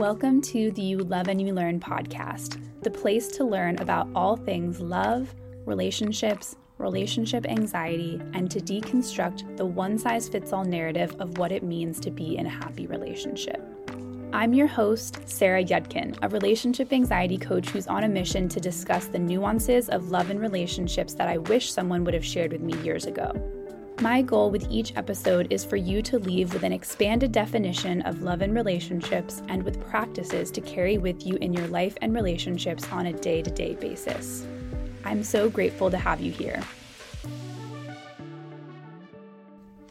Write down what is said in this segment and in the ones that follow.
Welcome to the You Love and You Learn podcast, the place to learn about all things love, relationships, relationship anxiety, and to deconstruct the one size fits all narrative of what it means to be in a happy relationship. I'm your host, Sarah Yudkin, a relationship anxiety coach who's on a mission to discuss the nuances of love and relationships that I wish someone would have shared with me years ago. My goal with each episode is for you to leave with an expanded definition of love and relationships and with practices to carry with you in your life and relationships on a day to day basis. I'm so grateful to have you here.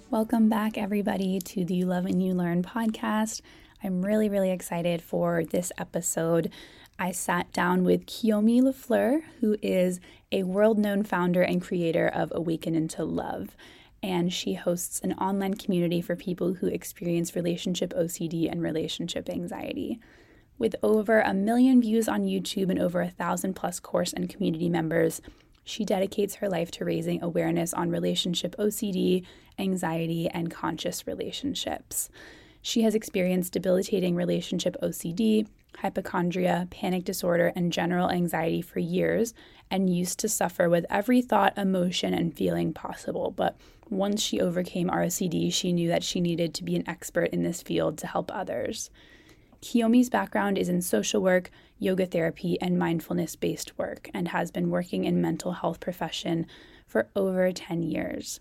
Welcome back, everybody, to the Love and You Learn podcast. I'm really, really excited for this episode. I sat down with Kiyomi LaFleur, who is a world known founder and creator of Awaken into Love and she hosts an online community for people who experience relationship OCD and relationship anxiety. With over a million views on YouTube and over a thousand plus course and community members, she dedicates her life to raising awareness on relationship OCD, anxiety, and conscious relationships. She has experienced debilitating relationship OCD, hypochondria, panic disorder, and general anxiety for years and used to suffer with every thought, emotion, and feeling possible, but once she overcame ROCD, she knew that she needed to be an expert in this field to help others. Kiyomi's background is in social work, yoga therapy, and mindfulness based work, and has been working in mental health profession for over 10 years.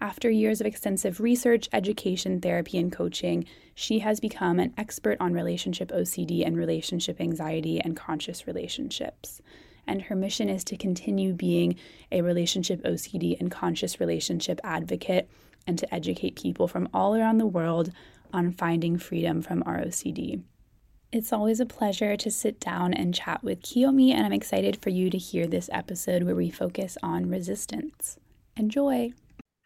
After years of extensive research, education, therapy, and coaching, she has become an expert on relationship OCD and relationship anxiety and conscious relationships and her mission is to continue being a relationship OCD and conscious relationship advocate and to educate people from all around the world on finding freedom from ROCD. It's always a pleasure to sit down and chat with Kiyomi, and I'm excited for you to hear this episode where we focus on resistance. Enjoy!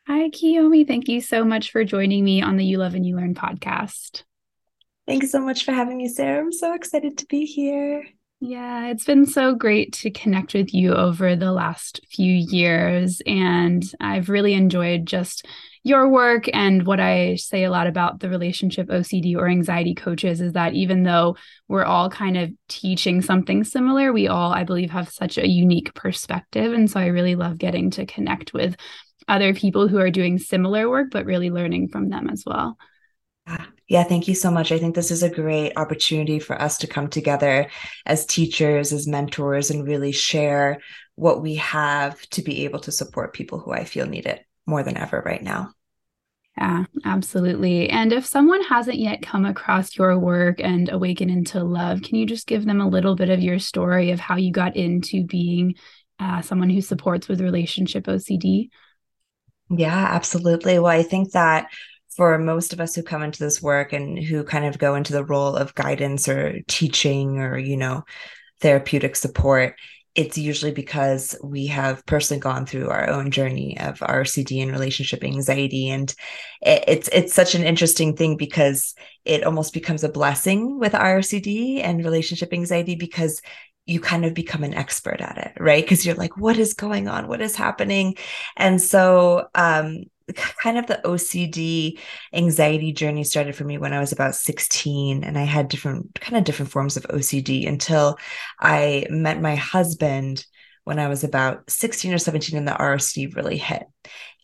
Hi, Kiyomi. Thank you so much for joining me on the You Love and You Learn podcast. Thanks so much for having me, Sarah. I'm so excited to be here. Yeah, it's been so great to connect with you over the last few years. And I've really enjoyed just your work. And what I say a lot about the relationship OCD or anxiety coaches is that even though we're all kind of teaching something similar, we all, I believe, have such a unique perspective. And so I really love getting to connect with other people who are doing similar work, but really learning from them as well. Yeah, thank you so much. I think this is a great opportunity for us to come together as teachers, as mentors, and really share what we have to be able to support people who I feel need it more than ever right now. Yeah, absolutely. And if someone hasn't yet come across your work and awaken into love, can you just give them a little bit of your story of how you got into being uh, someone who supports with relationship OCD? Yeah, absolutely. Well, I think that for most of us who come into this work and who kind of go into the role of guidance or teaching or you know therapeutic support it's usually because we have personally gone through our own journey of RCD and relationship anxiety, and it's it's such an interesting thing because it almost becomes a blessing with RCD and relationship anxiety because you kind of become an expert at it, right? Because you're like, what is going on? What is happening? And so, um, kind of the OCD anxiety journey started for me when I was about 16 and I had different kind of different forms of OCD until I met my husband when I was about 16 or 17 and the ROCD really hit.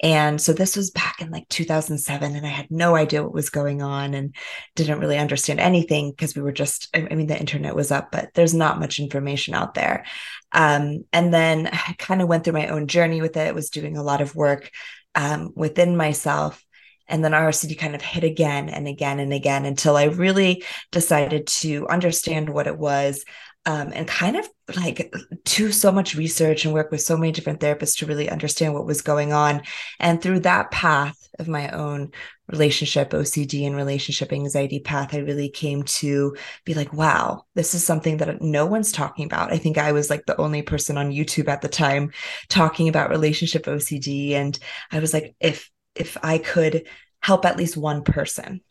And so this was back in like 2007 and I had no idea what was going on and didn't really understand anything because we were just I mean the internet was up but there's not much information out there. Um, and then I kind of went through my own journey with it, was doing a lot of work um, within myself. And then ROCD kind of hit again and again and again until I really decided to understand what it was um, and kind of like do so much research and work with so many different therapists to really understand what was going on. And through that path of my own relationship OCD and relationship anxiety path, I really came to be like, wow, this is something that no one's talking about. I think I was like the only person on YouTube at the time talking about relationship OCD. And I was like, if if I could help at least one person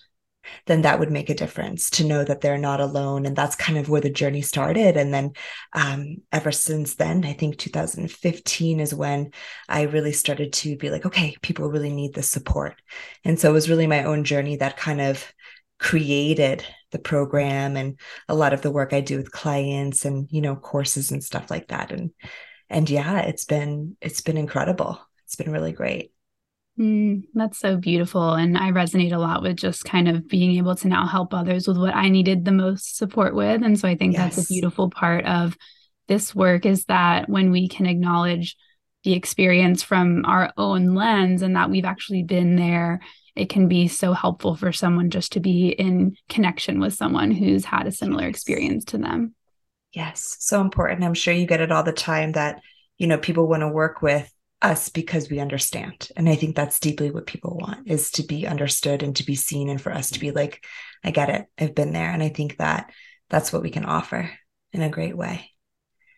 then that would make a difference to know that they're not alone. And that's kind of where the journey started. And then um, ever since then, I think 2015 is when I really started to be like, okay, people really need this support. And so it was really my own journey that kind of created the program and a lot of the work I do with clients and you know courses and stuff like that and and yeah it's been it's been incredible it's been really great Mm, that's so beautiful. And I resonate a lot with just kind of being able to now help others with what I needed the most support with. And so I think yes. that's a beautiful part of this work is that when we can acknowledge the experience from our own lens and that we've actually been there, it can be so helpful for someone just to be in connection with someone who's had a similar experience to them. Yes, so important. I'm sure you get it all the time that, you know, people want to work with us because we understand. And I think that's deeply what people want is to be understood and to be seen and for us to be like, I get it. I've been there. And I think that that's what we can offer in a great way.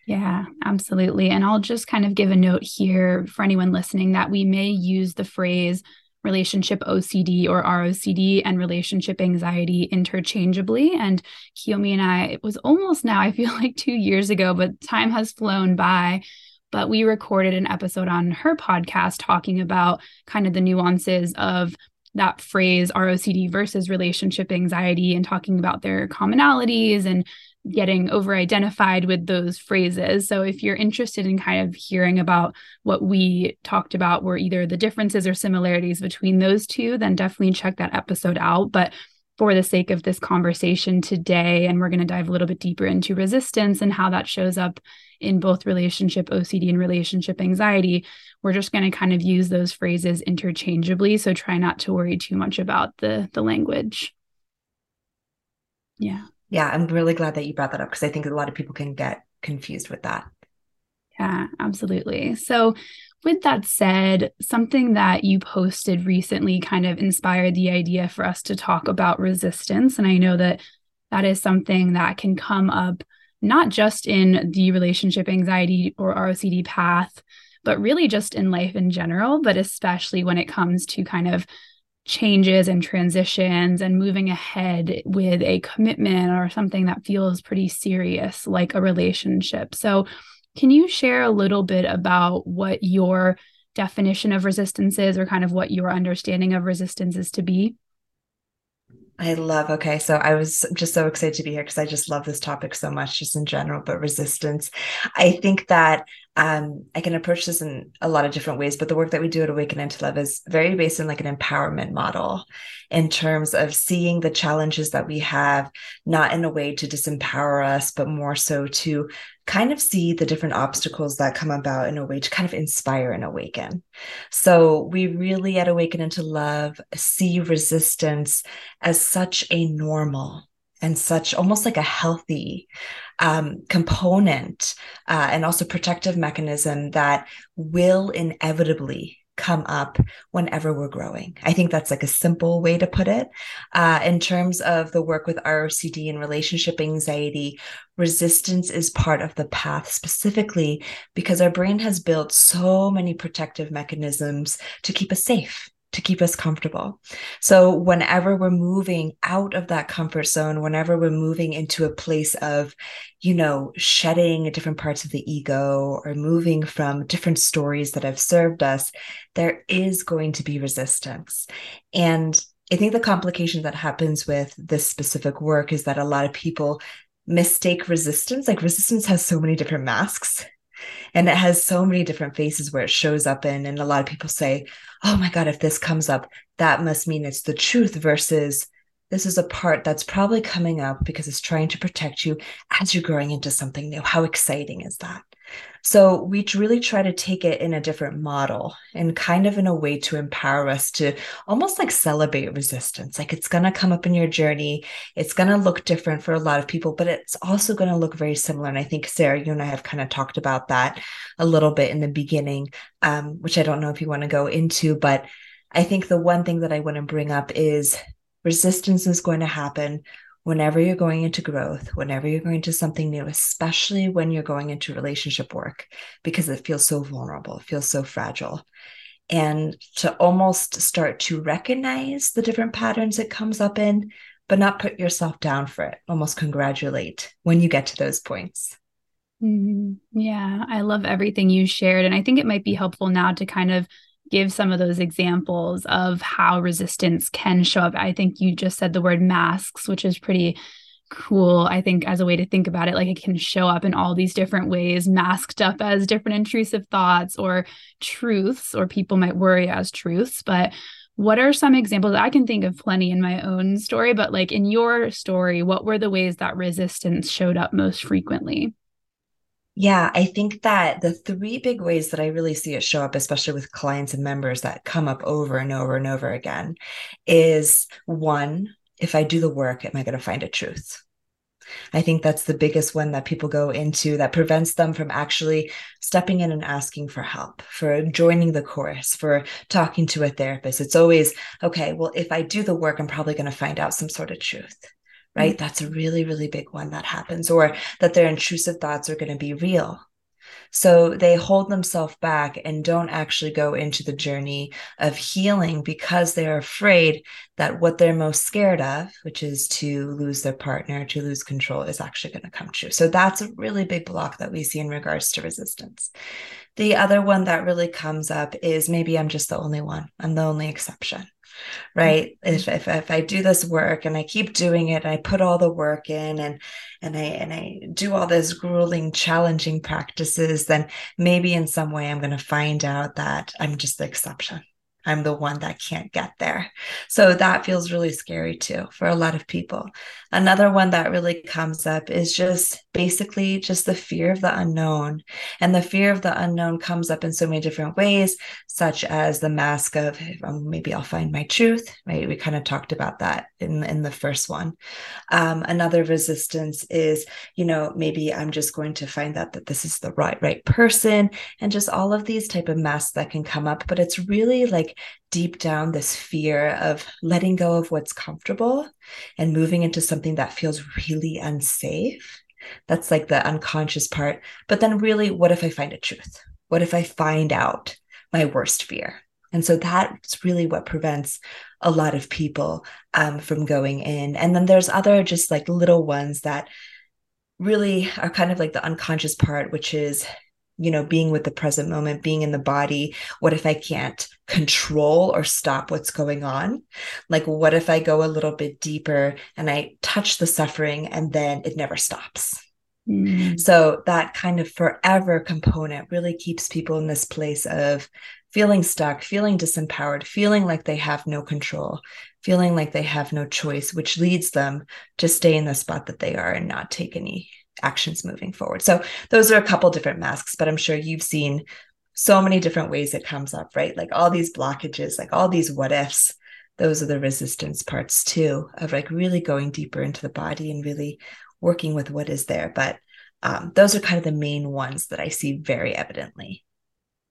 Yeah, absolutely. And I'll just kind of give a note here for anyone listening that we may use the phrase relationship OCD or ROCD and relationship anxiety interchangeably. And Kiyomi and I, it was almost now, I feel like two years ago, but time has flown by but we recorded an episode on her podcast talking about kind of the nuances of that phrase ROCD versus relationship anxiety and talking about their commonalities and getting over identified with those phrases. So if you're interested in kind of hearing about what we talked about were either the differences or similarities between those two, then definitely check that episode out. But for the sake of this conversation today, and we're going to dive a little bit deeper into resistance and how that shows up in both relationship OCD and relationship anxiety. We're just going to kind of use those phrases interchangeably. So try not to worry too much about the, the language. Yeah. Yeah. I'm really glad that you brought that up because I think a lot of people can get confused with that. Yeah, absolutely. So, with that said, something that you posted recently kind of inspired the idea for us to talk about resistance. And I know that that is something that can come up not just in the relationship anxiety or ROCD path, but really just in life in general, but especially when it comes to kind of changes and transitions and moving ahead with a commitment or something that feels pretty serious, like a relationship. So, can you share a little bit about what your definition of resistance is or kind of what your understanding of resistance is to be? I love, okay. So I was just so excited to be here because I just love this topic so much, just in general, but resistance. I think that um, I can approach this in a lot of different ways, but the work that we do at Awaken into Love is very based in like an empowerment model in terms of seeing the challenges that we have, not in a way to disempower us, but more so to kind of see the different obstacles that come about in a way to kind of inspire and awaken. So we really at Awaken into Love see resistance as such a normal and such almost like a healthy um, component uh, and also protective mechanism that will inevitably come up whenever we're growing. I think that's like a simple way to put it. Uh, in terms of the work with ROCD and relationship anxiety, resistance is part of the path specifically because our brain has built so many protective mechanisms to keep us safe to keep us comfortable. So, whenever we're moving out of that comfort zone, whenever we're moving into a place of, you know, shedding different parts of the ego or moving from different stories that have served us, there is going to be resistance. And I think the complication that happens with this specific work is that a lot of people mistake resistance. Like, resistance has so many different masks and it has so many different faces where it shows up in and a lot of people say oh my god if this comes up that must mean it's the truth versus this is a part that's probably coming up because it's trying to protect you as you're growing into something new. How exciting is that so we really try to take it in a different model and kind of in a way to empower us to almost like celebrate resistance. Like it's going to come up in your journey. It's going to look different for a lot of people, but it's also going to look very similar. And I think, Sarah, you and I have kind of talked about that a little bit in the beginning, um, which I don't know if you want to go into, but I think the one thing that I want to bring up is resistance is going to happen whenever you're going into growth, whenever you're going into something new, especially when you're going into relationship work, because it feels so vulnerable, it feels so fragile. And to almost start to recognize the different patterns it comes up in, but not put yourself down for it, almost congratulate when you get to those points. Mm-hmm. Yeah, I love everything you shared. And I think it might be helpful now to kind of give some of those examples of how resistance can show up. I think you just said the word masks, which is pretty cool i think as a way to think about it. Like it can show up in all these different ways masked up as different intrusive thoughts or truths or people might worry as truths. But what are some examples? I can think of plenty in my own story but like in your story what were the ways that resistance showed up most frequently yeah, I think that the three big ways that I really see it show up, especially with clients and members that come up over and over and over again, is one, if I do the work, am I going to find a truth? I think that's the biggest one that people go into that prevents them from actually stepping in and asking for help, for joining the course, for talking to a therapist. It's always, okay, well, if I do the work, I'm probably going to find out some sort of truth, right? Mm-hmm. That's a really, really big one that happens, or that their intrusive thoughts are going to be real so they hold themselves back and don't actually go into the journey of healing because they're afraid that what they're most scared of, which is to lose their partner, to lose control, is actually going to come true. So that's a really big block that we see in regards to resistance. The other one that really comes up is maybe I'm just the only one, I'm the only exception right mm-hmm. if, if if i do this work and i keep doing it and i put all the work in and and i and i do all those grueling challenging practices then maybe in some way i'm going to find out that i'm just the exception I'm the one that can't get there. So that feels really scary too for a lot of people. Another one that really comes up is just basically just the fear of the unknown. And the fear of the unknown comes up in so many different ways, such as the mask of um, maybe I'll find my truth, right? We kind of talked about that in, in the first one. Um, another resistance is, you know, maybe I'm just going to find out that this is the right, right person and just all of these type of masks that can come up. But it's really like deep down this fear of letting go of what's comfortable and moving into something that feels really unsafe. That's like the unconscious part. But then, really, what if I find a truth? What if I find out my worst fear? And so that's really what prevents a lot of people um, from going in. And then there's other just like little ones that really are kind of like the unconscious part, which is you know, being with the present moment, being in the body. What if I can't control or stop what's going on? Like, what if I go a little bit deeper and I touch the suffering and then it never stops? Mm. So, that kind of forever component really keeps people in this place of feeling stuck, feeling disempowered, feeling like they have no control, feeling like they have no choice, which leads them to stay in the spot that they are and not take any actions moving forward. So those are a couple different masks, but I'm sure you've seen so many different ways it comes up, right? Like all these blockages, like all these what ifs. Those are the resistance parts too, of like really going deeper into the body and really working with what is there. But um, those are kind of the main ones that I see very evidently.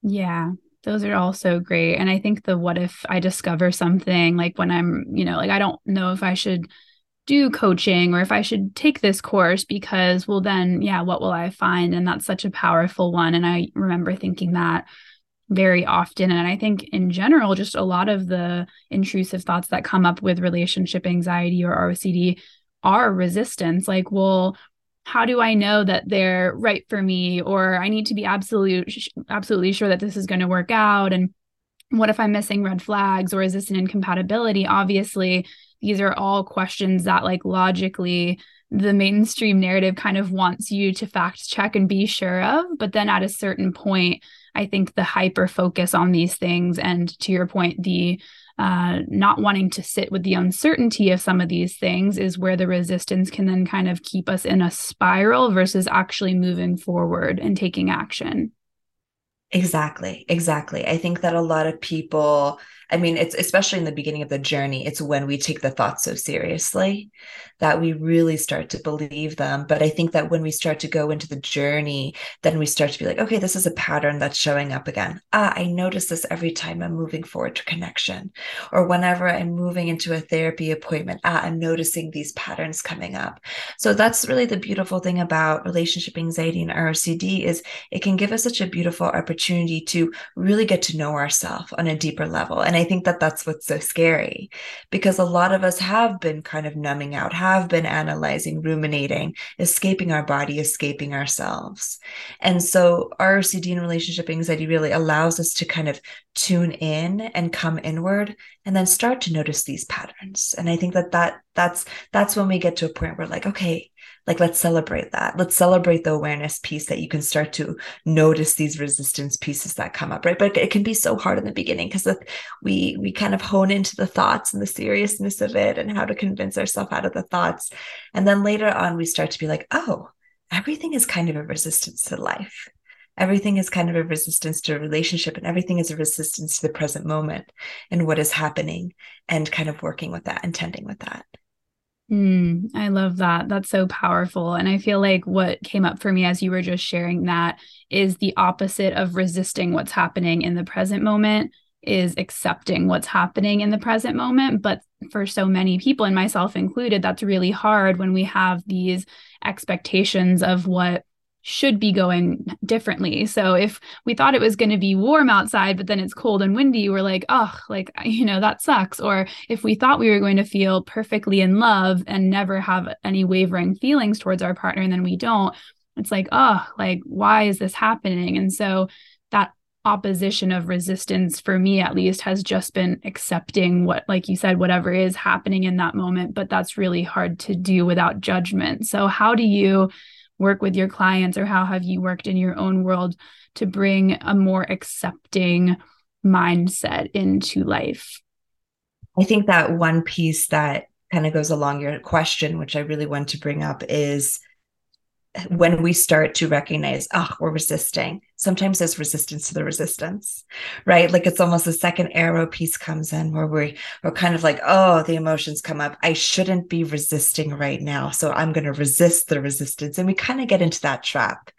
Yeah, those are all so great. And I think the what if I discover something like when I'm, you know, like I don't know if I should do coaching or if I should take this course because, well, then, yeah, what will I find? And that's such a powerful one. And I remember thinking that very often. And I think in general, just a lot of the intrusive thoughts that come up with relationship anxiety or ROCD are resistance. Like, well, how do I know that they're right for me? Or I need to be absolute, absolutely sure that this is going to work out. And what if I'm missing red flags or is this an incompatibility? Obviously, these are all questions that like logically the mainstream narrative kind of wants you to fact check and be sure of but then at a certain point i think the hyper focus on these things and to your point the uh, not wanting to sit with the uncertainty of some of these things is where the resistance can then kind of keep us in a spiral versus actually moving forward and taking action. Exactly. Exactly. I think that a lot of people I mean, it's especially in the beginning of the journey, it's when we take the thoughts so seriously that we really start to believe them. But I think that when we start to go into the journey, then we start to be like, okay, this is a pattern that's showing up again. Ah, I notice this every time I'm moving forward to connection. Or whenever I'm moving into a therapy appointment, ah, I'm noticing these patterns coming up. So that's really the beautiful thing about relationship anxiety and RCD is it can give us such a beautiful opportunity to really get to know ourselves on a deeper level. And I think that that's what's so scary because a lot of us have been kind of numbing out, have been analyzing, ruminating, escaping our body, escaping ourselves. And so ROCD and relationship anxiety really allows us to kind of tune in and come inward and then start to notice these patterns. And I think that that that's that's when we get to a point where like, okay, like let's celebrate that. Let's celebrate the awareness piece that you can start to notice these resistance pieces that come up right? But it can be so hard in the beginning because we we kind of hone into the thoughts and the seriousness of it and how to convince ourselves out of the thoughts. And then later on we start to be like oh everything is kind of a resistance to life. Everything is kind of a resistance to a relationship and everything is a resistance to the present moment and what is happening and kind of working with that and tending with that Mm, I love that. That's so powerful. And I feel like what came up for me as you were just sharing that is the opposite of resisting what's happening in the present moment is accepting what's happening in the present moment. But for so many people, and myself included, that's really hard when we have these expectations of what should be going differently. So if we thought it was going to be warm outside, but then it's cold and windy, we're like, oh, like, you know, that sucks. Or if we thought we were going to feel perfectly in love and never have any wavering feelings towards our partner, and then we don't, it's like, oh, like, why is this happening? And so that opposition of resistance for me at least has just been accepting what like you said whatever is happening in that moment but that's really hard to do without judgment so how do you work with your clients or how have you worked in your own world to bring a more accepting mindset into life? I think that one piece that kind of goes along your question which i really want to bring up is when we start to recognize, oh, we're resisting, sometimes there's resistance to the resistance, right? Like it's almost a second arrow piece comes in where we, we're kind of like, oh, the emotions come up. I shouldn't be resisting right now. So I'm going to resist the resistance. And we kind of get into that trap.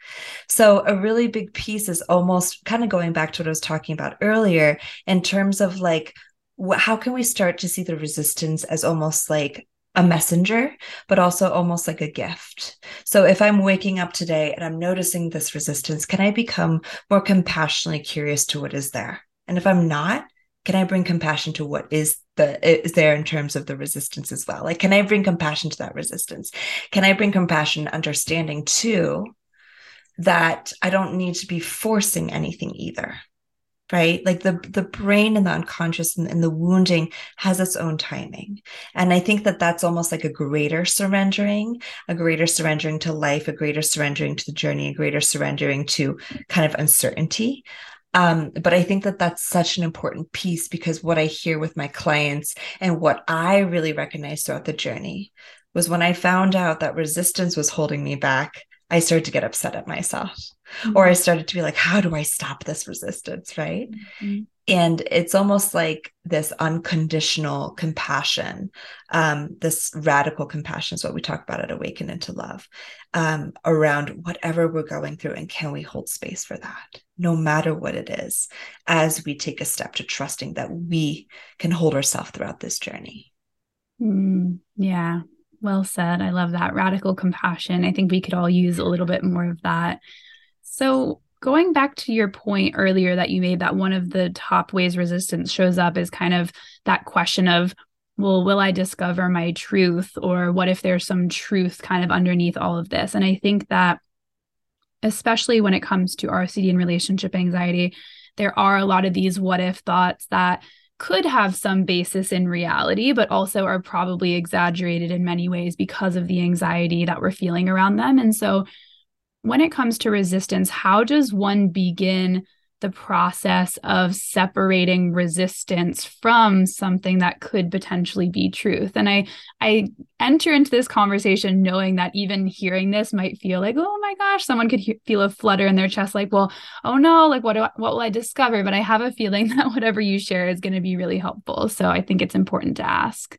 So a really big piece is almost kind of going back to what I was talking about earlier in terms of like, how can we start to see the resistance as almost like a messenger, but also almost like a gift. So if I'm waking up today and I'm noticing this resistance, can I become more compassionately curious to what is there? And if I'm not, can I bring compassion to what is the is there in terms of the resistance as well? Like, can I bring compassion to that resistance? Can I bring compassion, understanding too, that I don't need to be forcing anything either? Right? Like the the brain and the unconscious and, and, the wounding has its own timing. And i think that that's almost like a greater surrendering a greater surrendering to life a greater surrendering to the journey a greater surrendering to kind of uncertainty. Um, but I think that that's such an important piece because what I hear with my clients and what I really recognize throughout the journey was when I found out that resistance was holding me back, I started to get upset at myself. Mm-hmm. Or I started to be like, how do I stop this resistance? Right. Mm-hmm. And it's almost like this unconditional compassion, um, this radical compassion is what we talk about at Awaken into Love um, around whatever we're going through. And can we hold space for that, no matter what it is, as we take a step to trusting that we can hold ourselves throughout this journey? Mm, yeah, well said. I love that radical compassion. I think we could all use a little bit more of that. So, going back to your point earlier that you made that one of the top ways resistance shows up is kind of that question of, well, will I discover my truth? Or what if there's some truth kind of underneath all of this? And I think that, especially when it comes to RCD and relationship anxiety, there are a lot of these what if thoughts that could have some basis in reality, but also are probably exaggerated in many ways because of the anxiety that we're feeling around them. And so, when it comes to resistance, how does one begin the process of separating resistance from something that could potentially be truth. And i i enter into this conversation knowing that even hearing this might feel like oh my gosh someone could he- feel a flutter in their chest like well oh no like what do I, what will i discover? But i have a feeling that whatever you share is going to be really helpful. So i think it's important to ask.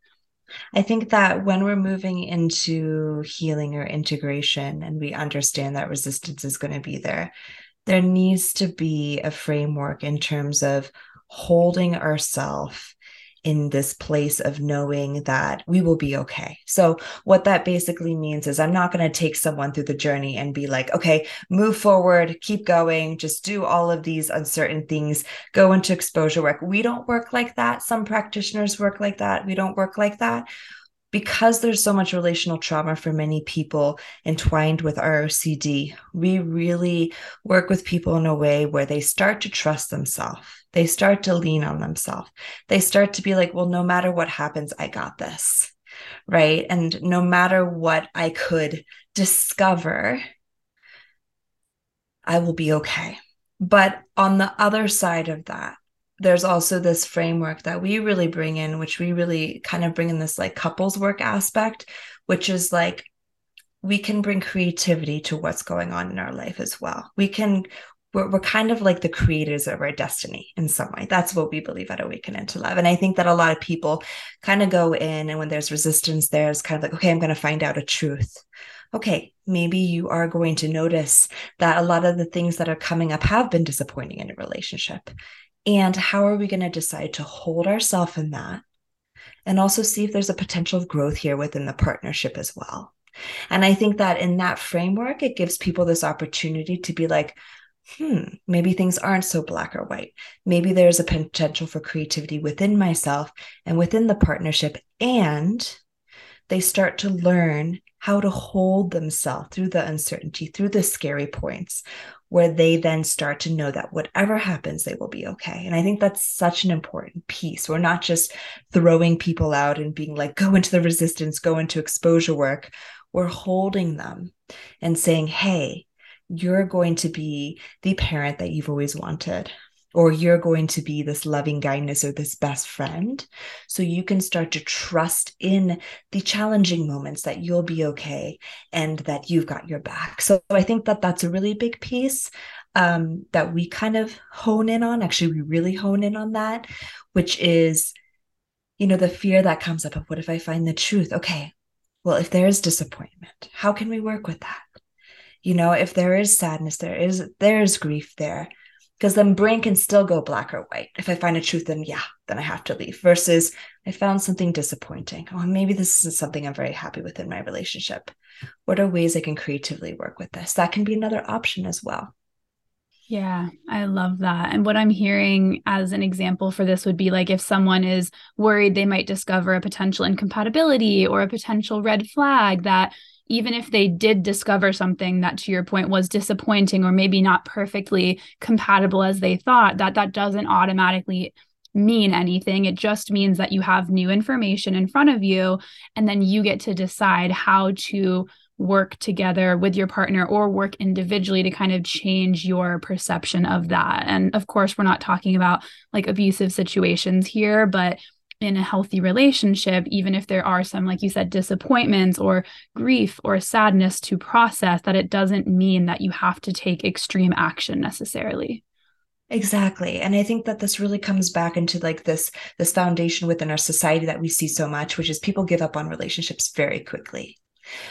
I think that when we're moving into healing or integration and we understand that resistance is going to be there, there needs to be a framework in terms of holding ourselves in this place of knowing that we will be okay. So, what that basically means is I'm not going to take someone through the journey and be like, okay, move forward, keep going, just do all of these uncertain things, go into exposure work. We don't work like that. Some practitioners work like that. We don't work like that because there's so much relational trauma for many people entwined with ROCD, we really work with people in a way where they start to trust themselves. They start to lean on themselves. They start to be like, well, no matter what happens, I got this. Right. And no matter what I could discover, I will be okay. But on the other side of that, there's also this framework that we really bring in, which we really kind of bring in this like couples work aspect, which is like we can bring creativity to what's going on in our life as well. We can, we're, we're kind of like the creators of our destiny in some way. That's what we believe at Awaken into Love. And I think that a lot of people kind of go in and when there's resistance, there's kind of like, okay, I'm going to find out a truth okay, maybe you are going to notice that a lot of the things that are coming up have been disappointing in a relationship. And how are we going to decide to hold ourselves in that? And also see if there's a potential of growth here within the partnership as well. And I think that in that framework, it gives people this opportunity to be like, hmm, maybe things aren't so black or white. Maybe there's a potential for creativity within myself and within the partnership. And they start to learn how to hold themselves through the uncertainty, through the scary points, where they then start to know that whatever happens, they will be okay. And I think that's such an important piece. We're not just throwing people out and being like, go into the resistance, go into exposure work. We're holding them and saying, hey, you're going to be the parent that you've always wanted or you're going to be this loving kindness or this best friend. So you can start to trust in the challenging moments that you'll be okay and that you've got your back. So I think that that's a really big piece um, that we kind of hone in on. Actually, we really hone in on that, which is, you know, the fear that comes up of what if I find the truth? Okay, well, if there is disappointment, how can we work with that? You know, if there is sadness, there is there is grief there because then brain can still go black or white. If I find a truth, then yeah, then I have to leave. Versus I found something disappointing. Oh, maybe this isn't something I'm very happy with in my relationship. What are ways I can creatively work with this? That can be another option as well. Yeah, I love that. And what I'm hearing as an example for this would be like if someone is worried they might discover a potential incompatibility or a potential red flag that even if they did discover something that to your point was disappointing or maybe not perfectly compatible as they thought that that doesn't automatically mean anything. It just means that you have new information in front of you and then you get to decide how to work together with your partner or work individually to kind of change your perception of that. And of course we're not talking about like abusive situations here but in a healthy relationship, even if there are some, like you said, disappointments or grief or sadness to process, that it doesn't mean that you have to take extreme action necessarily. Exactly. And I think that this really comes back into like this this foundation within our society that we see so much, which is people give up on relationships very quickly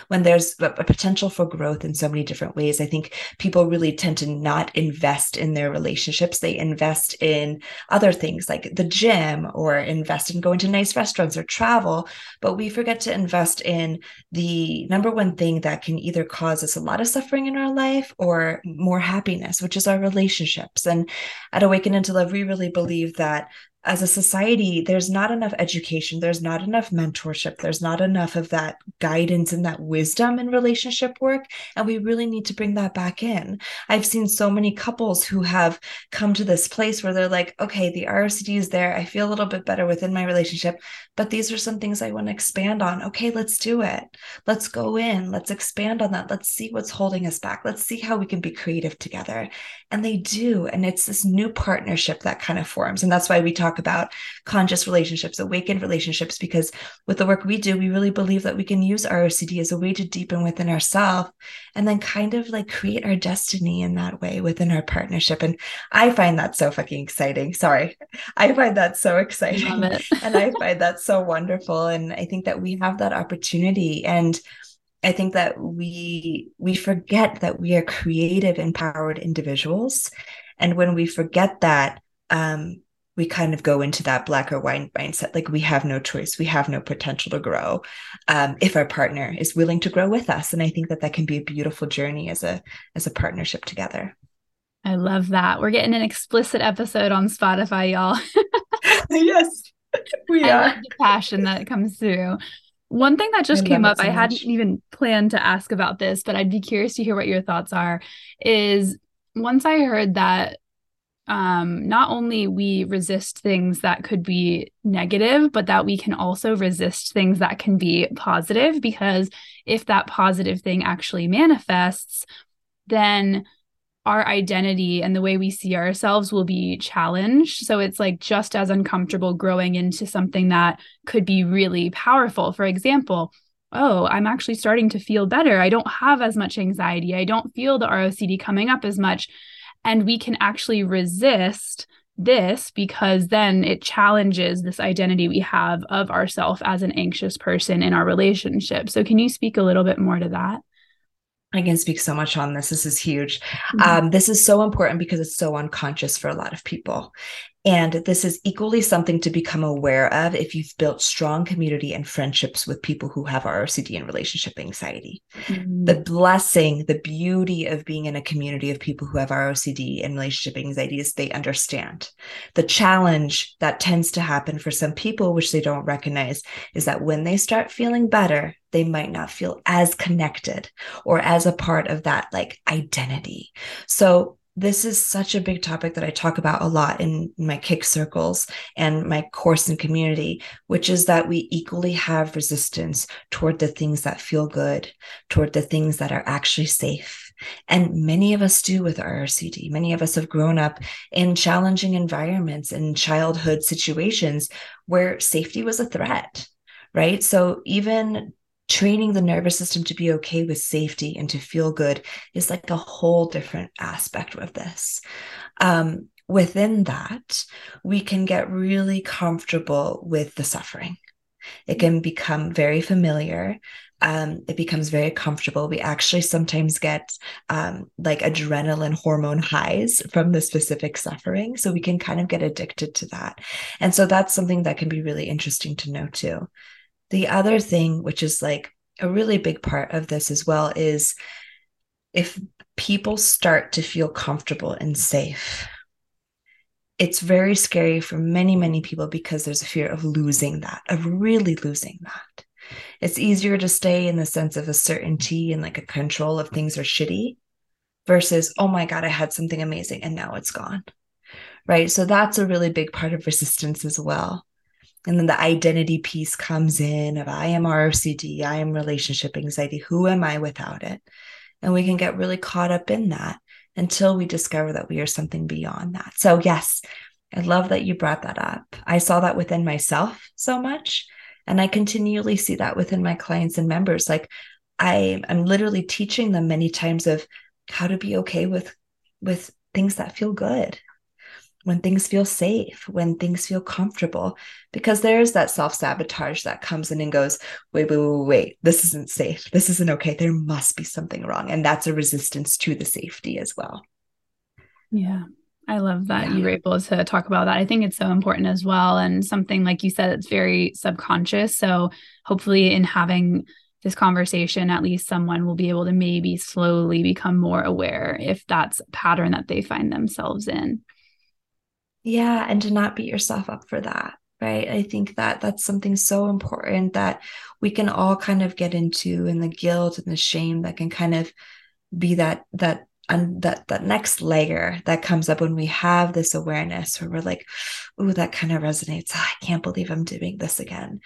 when there's a, potential for growth in so many different ways. I think people really tend to not invest in their relationships. They invest in other things like the gym or invest in going to nice restaurants or travel. But we forget to invest in the number one thing that can either cause us a lot of suffering in our life or more happiness, which is our relationships. And at Awaken into Love, we really believe that as a society, there's not enough education, there's not enough mentorship, there's not enough of that guidance and that wisdom in relationship work. And we really need to bring that back in. I've seen so many couples who have come to this place where they're like, okay, the ROCD is there. I feel a little bit better within my relationship, but these are some things I want to expand on. Okay, let's do it. Let's go in. Let's expand on that. Let's see what's holding us back. Let's see how we can be creative together. And they do. And it's this new partnership that kind of forms. And that's why we talk talk about conscious relationships, awakened relationships, because with the work we do, we really believe that we can use our ROCD as a way to deepen within ourselves and then kind of like create our destiny in that way within our partnership. And I find that so fucking exciting. Sorry. I find that so exciting. and I find that so wonderful. And I think that we have that opportunity. And I think that we we forget that we are creative, empowered individuals, and when we forget that, um, we kind of go into that black or white mindset like we have no choice. We have no potential to grow um, if our partner is willing to grow with us. And i think that that can be a beautiful journey as a as a partnership together. I love that. We're getting an explicit episode on spotify y'all. Yes we I are. love the passion that comes through. One thing that just I came up, so I hadn't even planned to ask about this, but I'd be curious to hear what your thoughts are. Is once I heard that um, not only we resist things that could be negative, but that we can also resist things that can be positive. Because if that positive thing actually manifests, then our identity and the way we see ourselves will be challenged. So it's like just as uncomfortable growing into something that could be really powerful. For example, oh, I'm actually starting to feel better. I don't have as much anxiety. I don't feel the ROCD coming up as much. And we can actually resist this because then it challenges this identity we have of ourself as an anxious person in our relationship. So, can you speak a little bit more to that? I can speak so much on this. This is huge. Mm-hmm. Um, this is so important because it's so unconscious for a lot of people. And this is equally something to become aware of if you've built strong community and friendships with people who have ROCD and relationship anxiety. Mm-hmm. The blessing, the beauty of being in a community of people who have ROCD and relationship anxiety is they understand. The challenge that tends to happen for some people, which they don't recognize, is that when they start feeling better, they might not feel as connected or as a part of that like identity. So this is such a big topic that I talk about a lot in my kick circles and my course and community, which is that we equally have resistance toward the things that feel good, toward the things that are actually safe. And many of us do with RCD. Many of us have grown up in challenging environments in childhood situations where safety was a threat right? So even training the nervous system to be okay with safety and to feel good is like a whole different aspect of this. Um, within that, we can get really comfortable with the suffering. It can become very familiar. Um, it becomes very comfortable. We actually sometimes get um, like adrenaline hormone highs from the specific suffering. So we can kind of get addicted to that. And so that's something that can be really interesting to know too. The other thing, which is like a really big part of this as well, is if people start to feel comfortable and safe, it's very scary for many, many people because there's a fear of losing that, of really losing that. It's easier to stay in the sense of a certainty and like a control of things are shitty versus, oh my God, I had something amazing and now it's gone. Right. So that's a really big part of resistance as well. And then the identity piece comes in of I am ROCD, I am relationship anxiety. Who am I without it? And we can get really caught up in that until we discover that we are something beyond that. So, yes, I love that you brought that up. I saw that within myself so much. And I continually see that within my clients and members. Like I, I'm literally teaching them many times of how to be okay with with things that feel good when things feel safe, when things feel comfortable, because there's that self sabotage that comes in and goes, wait, wait, wait, wait, this isn't safe. This isn't okay. There must be something wrong. And that's a resistance to the safety as well. Yeah. I love that yeah. you were able to talk about that. I think it's so important as well. And something, like you said, it's very subconscious. So hopefully, in having this conversation, at least someone will be able to maybe slowly become more aware if that's a pattern that they find themselves in. Yeah, and to not beat yourself up for that, right? I think that that's something so important that we can all kind of get into and the guilt and the shame that can kind of be that that and that that next layer that comes up when we have this awareness where we're like, "Ooh, that kind of resonates. Oh, I can't believe I'm doing this again."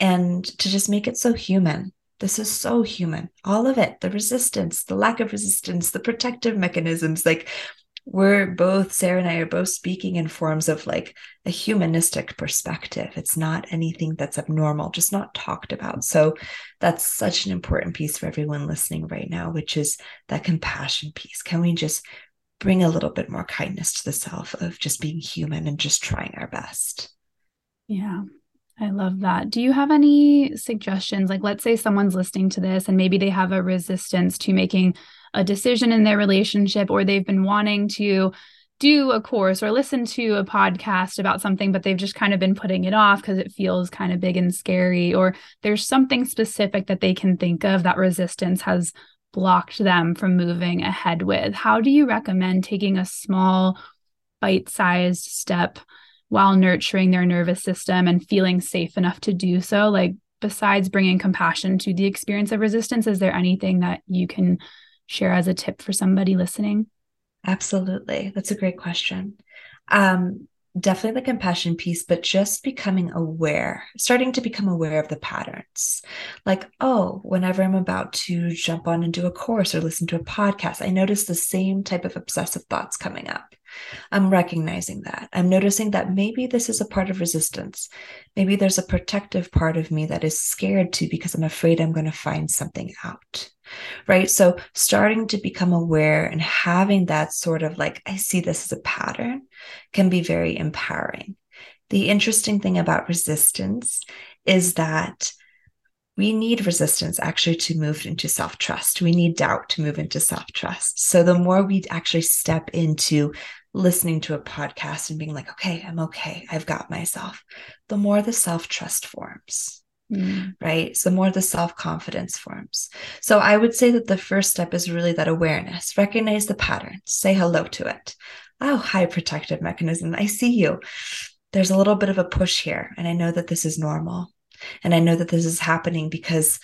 And to just make it so human. This is so human. All of it, the resistance, the lack of resistance, the protective mechanisms, like we're both sarah and i are both speaking in forms of like a humanistic perspective it's not anything that's abnormal just not talked about so that's such an important piece for everyone listening right now which is that compassion piece can we just bring a little bit more kindness to the self of just being human and just trying our best yeah I love that. Do you have any suggestions? Like, let's say someone's listening to this and maybe they have a resistance to making a decision in their relationship or they've been wanting to do a course or listen to a podcast about something, but they've just kind of been putting it off because it feels kind of big and scary, or there's something specific that they can think of that resistance has blocked them from moving ahead with. How do you recommend taking a small, bite sized step while nurturing their nervous system and feeling safe enough to do so? Like, besides bringing compassion to the experience of resistance, is there anything that you can share as a tip for somebody listening? Absolutely. That's a great question. Um, definitely the compassion piece, but just becoming aware, starting to become aware of the patterns. Like, oh, whenever I'm about to jump on and do a course or listen to a podcast, I notice the same type of obsessive thoughts coming up. I'm recognizing that. I'm noticing that maybe this is a part of resistance. Maybe there's a protective part of me that is scared to because I'm afraid I'm going to find something out right? So starting to become aware and having that sort of like, I see this as a pattern can be very empowering. The interesting thing about resistance is that we need resistance actually to move into self trust. We need doubt to move into self trust. So the more we actually step into listening to a podcast and being like, okay, I'm okay, I've got myself, the more the self trust forms. Mm. Right. So more the self confidence forms. So I would say that the first step is really that awareness, recognize the pattern, say hello to it. Oh, hi protective mechanism. I see you. There's a little bit of a push here. And I know that this is normal. And I know that this is happening because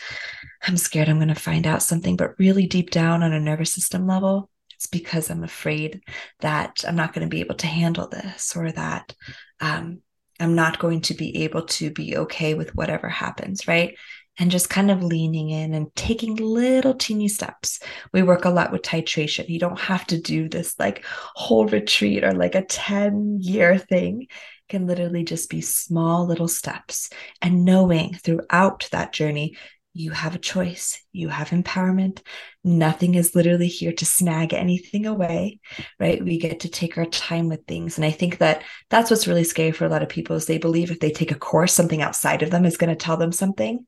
I'm scared I'm going to find out something. But really deep down on a nervous system level, it's because I'm afraid that I'm not going to be able to handle this or that um, I'm not going to be able to be okay with whatever happens, right? And just kind of leaning in and taking little teeny steps. We work a lot with titration. You don't have to do this like whole retreat or like a 10 year thing. Can literally just be small little steps and knowing throughout that journey you have a choice, you have empowerment. Nothing is literally here to snag anything away, right? We get to take our time with things. And I think that that's what's really scary for a lot of people is they believe if they take a course, something outside of them is going to tell them something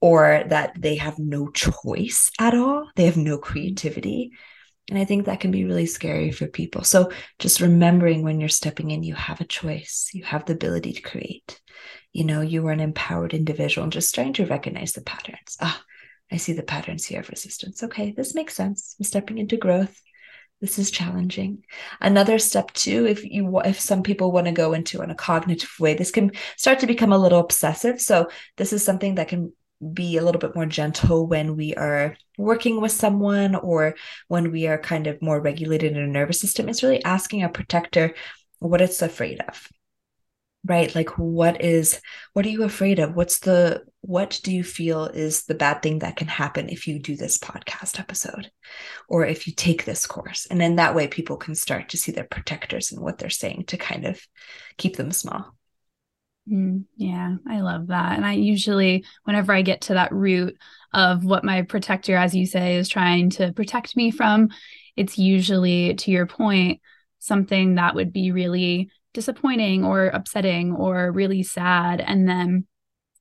or that they have no choice at all. They have no mm-hmm. creativity. And I think that can be really scary for people. So just remembering when you're stepping in, you have a choice, you have the ability to create you know, you are an empowered individual and just trying to recognize the patterns. Ah, I see the patterns here of resistance. Okay, this makes sense. I'm stepping into growth. This is challenging. Another step too, if you if some people want to go into in a cognitive way, this can start to become a little obsessive. So this is something that can be a little bit more gentle when we are working with someone or when we are kind of more regulated in a nervous system. It's really asking our protector what it's afraid of right? Like what is what are you afraid of? What's the what do you feel is the bad thing that can happen if you do this podcast episode or if you take this course? And then that way people can start to see their protectors and what they're saying to kind of keep them small. Mm, yeah i love that. And i usually whenever i get to that root of what my protector as you say is trying to protect me from it's usually to your point something that would be really disappointing or upsetting or really sad. And then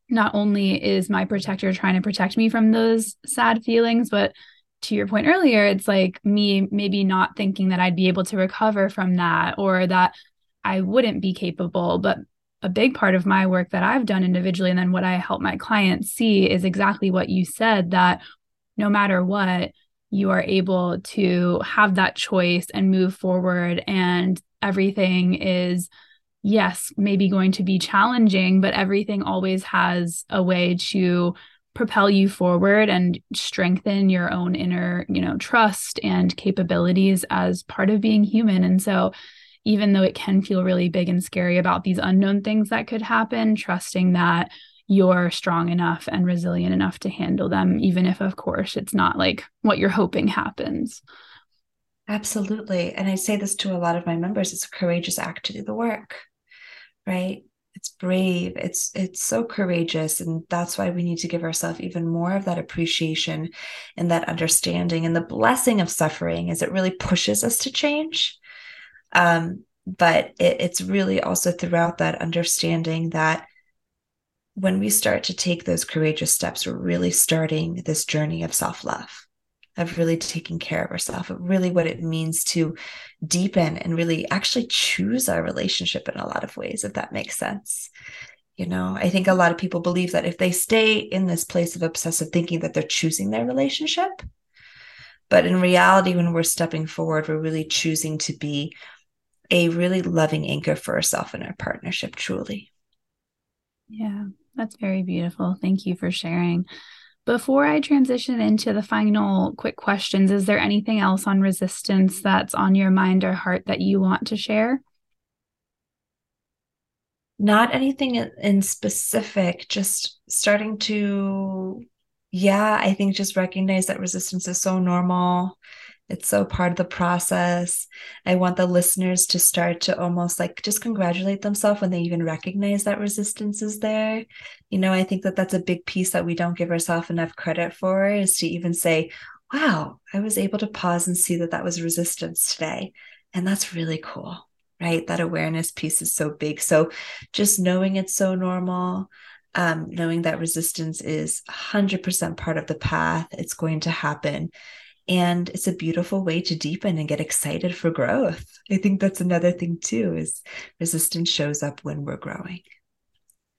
not only is my protector trying to protect me from those sad feelings, but to your point earlier, it's like me maybe not thinking that I'd be able to recover from that or that I wouldn't be capable. But a big part of my work that I've done individually and then what I help my clients see is exactly what you said that no matter what, you are able to have that choice and move forward and everything is yes maybe going to be challenging but everything always has a way to propel you forward and strengthen your own inner you know trust and capabilities as part of being human. And so even though it can feel really big and scary about these unknown things that could happen trusting that you're strong enough and resilient enough to handle them even if of course it's not like what you're hoping happens Absolutely. And I say this to a lot of my members, it's a courageous act to do the work, right? It's brave. It's it's so courageous. And that's why we need to give ourselves even more of that appreciation and that understanding and the blessing of suffering as it really pushes us to change. Um, but it, it's really also throughout that understanding that when we start to take those courageous steps, we're really starting this journey of self-love of really taking care of ourselves, of really what it means to deepen and really actually choose our relationship in a lot of ways, if that makes sense. You know, I think a lot of people believe that if they stay in this place of obsessive thinking, that they're choosing their relationship. But in reality, when we're stepping forward, we're really choosing to be a really loving anchor for ourselves and our partnership, truly. Yeah, that's very beautiful. Thank you for sharing. Before I transition into the final quick questions, is there anything else on resistance that's on your mind or heart that you want to share? Not anything in specific, just starting to, yeah, I think just recognize that resistance is so normal. It's so part of the process. I want the listeners to start to almost like just congratulate themselves when they even recognize that resistance is there. You know, I think that that's a big piece that we don't give ourselves enough credit for is to even say, wow, I was able to pause and see that that was resistance today. And that's really cool, right? That awareness piece is so big. So just knowing it's so normal, um, knowing that resistance is 100% part of the path, it's going to happen and it's a beautiful way to deepen and get excited for growth. I think that's another thing too is resistance shows up when we're growing.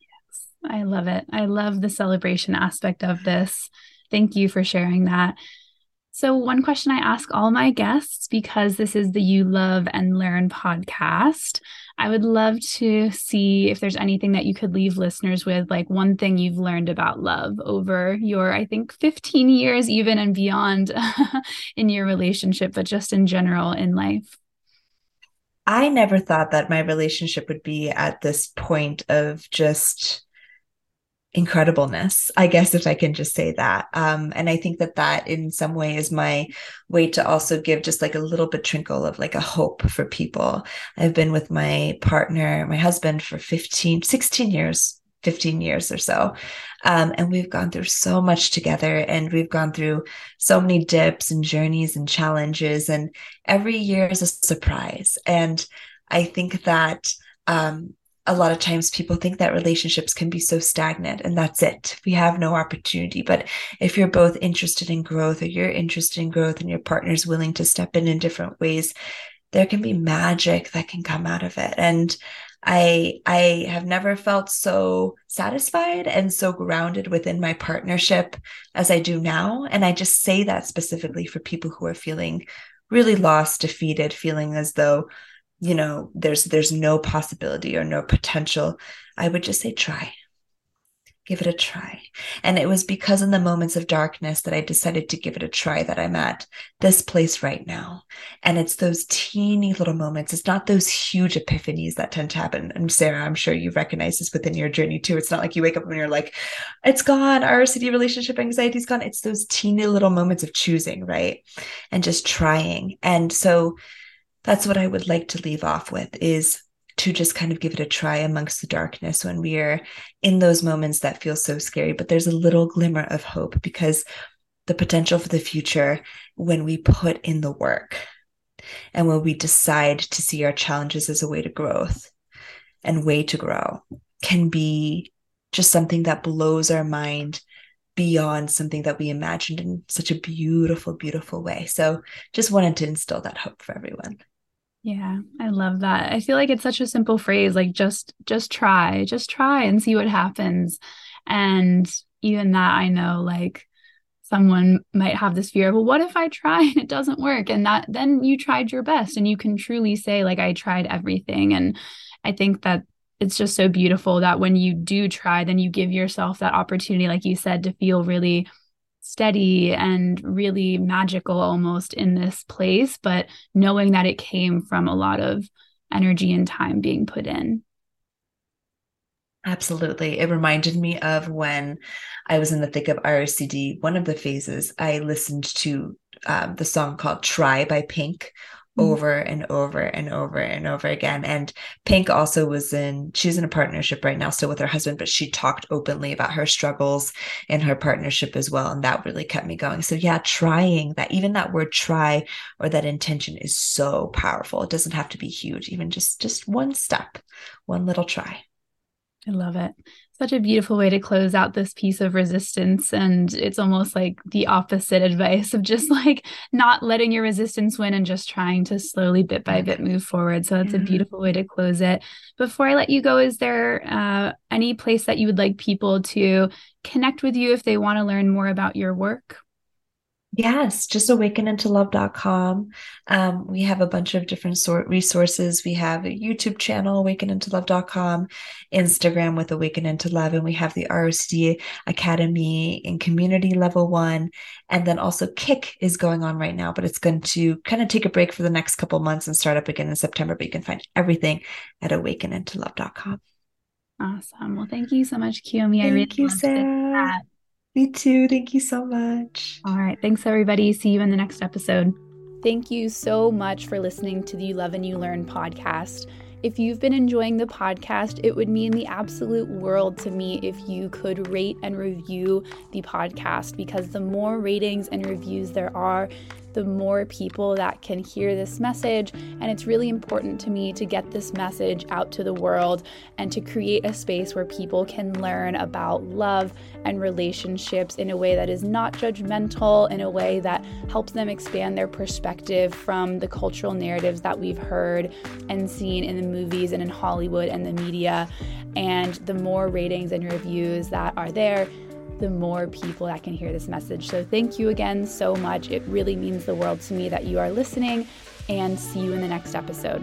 Yes. I love it. I love the celebration aspect of this. Thank you for sharing that so, one question I ask all my guests, because this is the You Love and Learn podcast, I would love to see if there's anything that you could leave listeners with, like one thing you've learned about love over your, I think, 15 years, even and beyond in your relationship, but just in general in life. I never thought that my relationship would be at this point of just incredibleness i guess if i can just say that. Um, and i think that that in some way is my way to also give just like a little bit trinkle of like a hope for people. I've been with my partner my husband for 15 16 years 15 years or so. Um, and we've gone through so much together and we've gone through so many dips and journeys and challenges and every year is a surprise. And i think that um, a lot of times people think that relationships can be so stagnant and that's it. We have no opportunity. But if you're both interested in growth or you're interested in growth and your partner's willing to step in in different ways, there can be magic that can come out of it. And I I have never felt so satisfied and so grounded within my partnership as I do now. And I just say that specifically for people who are feeling really lost, defeated, feeling as though you know there's there's no possibility or no potential i would just say try. Give it a try. And it was because in the moments of darkness that i decided to give it a try that i'm at this place right now. And it's those teeny little moments. It's not those huge epiphanies that tend to happen. And sarah i'm sure you recognize this within your journey too. It's not like you wake up and you're like it's gone. Our city relationship anxiety's gone. It's those teeny little moments of choosing right? And just trying. And so that's what I would like to leave off with is to just kind of give it a try amongst the darkness when we are in those moments that feel so scary. But there's a little glimmer of hope because the potential for the future when we put in the work and when we decide to see our challenges as a way to growth and way to grow can be just something that blows our mind beyond something that we imagined in such a beautiful, beautiful way. So just wanted to instill that hope for everyone. Yeah, I love that. I feel like it's such a simple phrase like just just try, just try and see what happens. And even that I know like someone might have this fear, well what if I try and it doesn't work and that then you tried your best and you can truly say like I tried everything and I think that it's just so beautiful that when you do try then you give yourself that opportunity like you said to feel really steady and really magical almost in this place, but knowing that it came from a lot of energy and time being put in. Absolutely. It reminded me of when I was in the thick of ROCD, one of the phases, I listened to um, the song called Try by Pink. Mm-hmm. over and over and over and over again. And Pink also was in, she's in a partnership right now, still with her husband, but she talked openly about her struggles in her partnership as well. And that really kept me going. So, yeah, trying that, even that word try or that intention is so powerful. It doesn't have to be huge, even just just one step, one little try. I love it. Such a beautiful way to close out this piece of resistance. And it's almost like the opposite advice of just like not letting your resistance win and just trying to slowly, bit by bit, move forward. So that's a beautiful way to close it. Before I let you go, is there uh, any place that you would like people to connect with you if they want to learn more about your work? Yes, just awakenintolove.com. Um, we have a bunch of different sort resources. We have a YouTube channel, awakenintolove.com, Instagram with Awaken Into Love, and we have the ROCD Academy in community level one. And then also Kick is going on right now, but it's going to kind of take a break for the next couple months and start up again in September. But you can find everything at awakenintolove.com. Awesome. Well, thank you so much, Kiyomi. Thank I really you, Sarah. Me too. Thank you so much. All right. Thanks, everybody. See you in the next episode. Thank you so much for listening to the You Love and You Learn podcast. If you've been enjoying the podcast, it would mean the absolute world to me if you could rate and review the podcast because the more ratings and reviews there are, the more people that can hear this message. And it's really important to me to get this message out to the world and to create a space where people can learn about love and relationships in a way that is not judgmental, in a way that helps them expand their perspective from the cultural narratives that we've heard and seen in the movies and in Hollywood and the media. And the more ratings and reviews that are there, the more people that can hear this message. So, thank you again so much. It really means the world to me that you are listening, and see you in the next episode.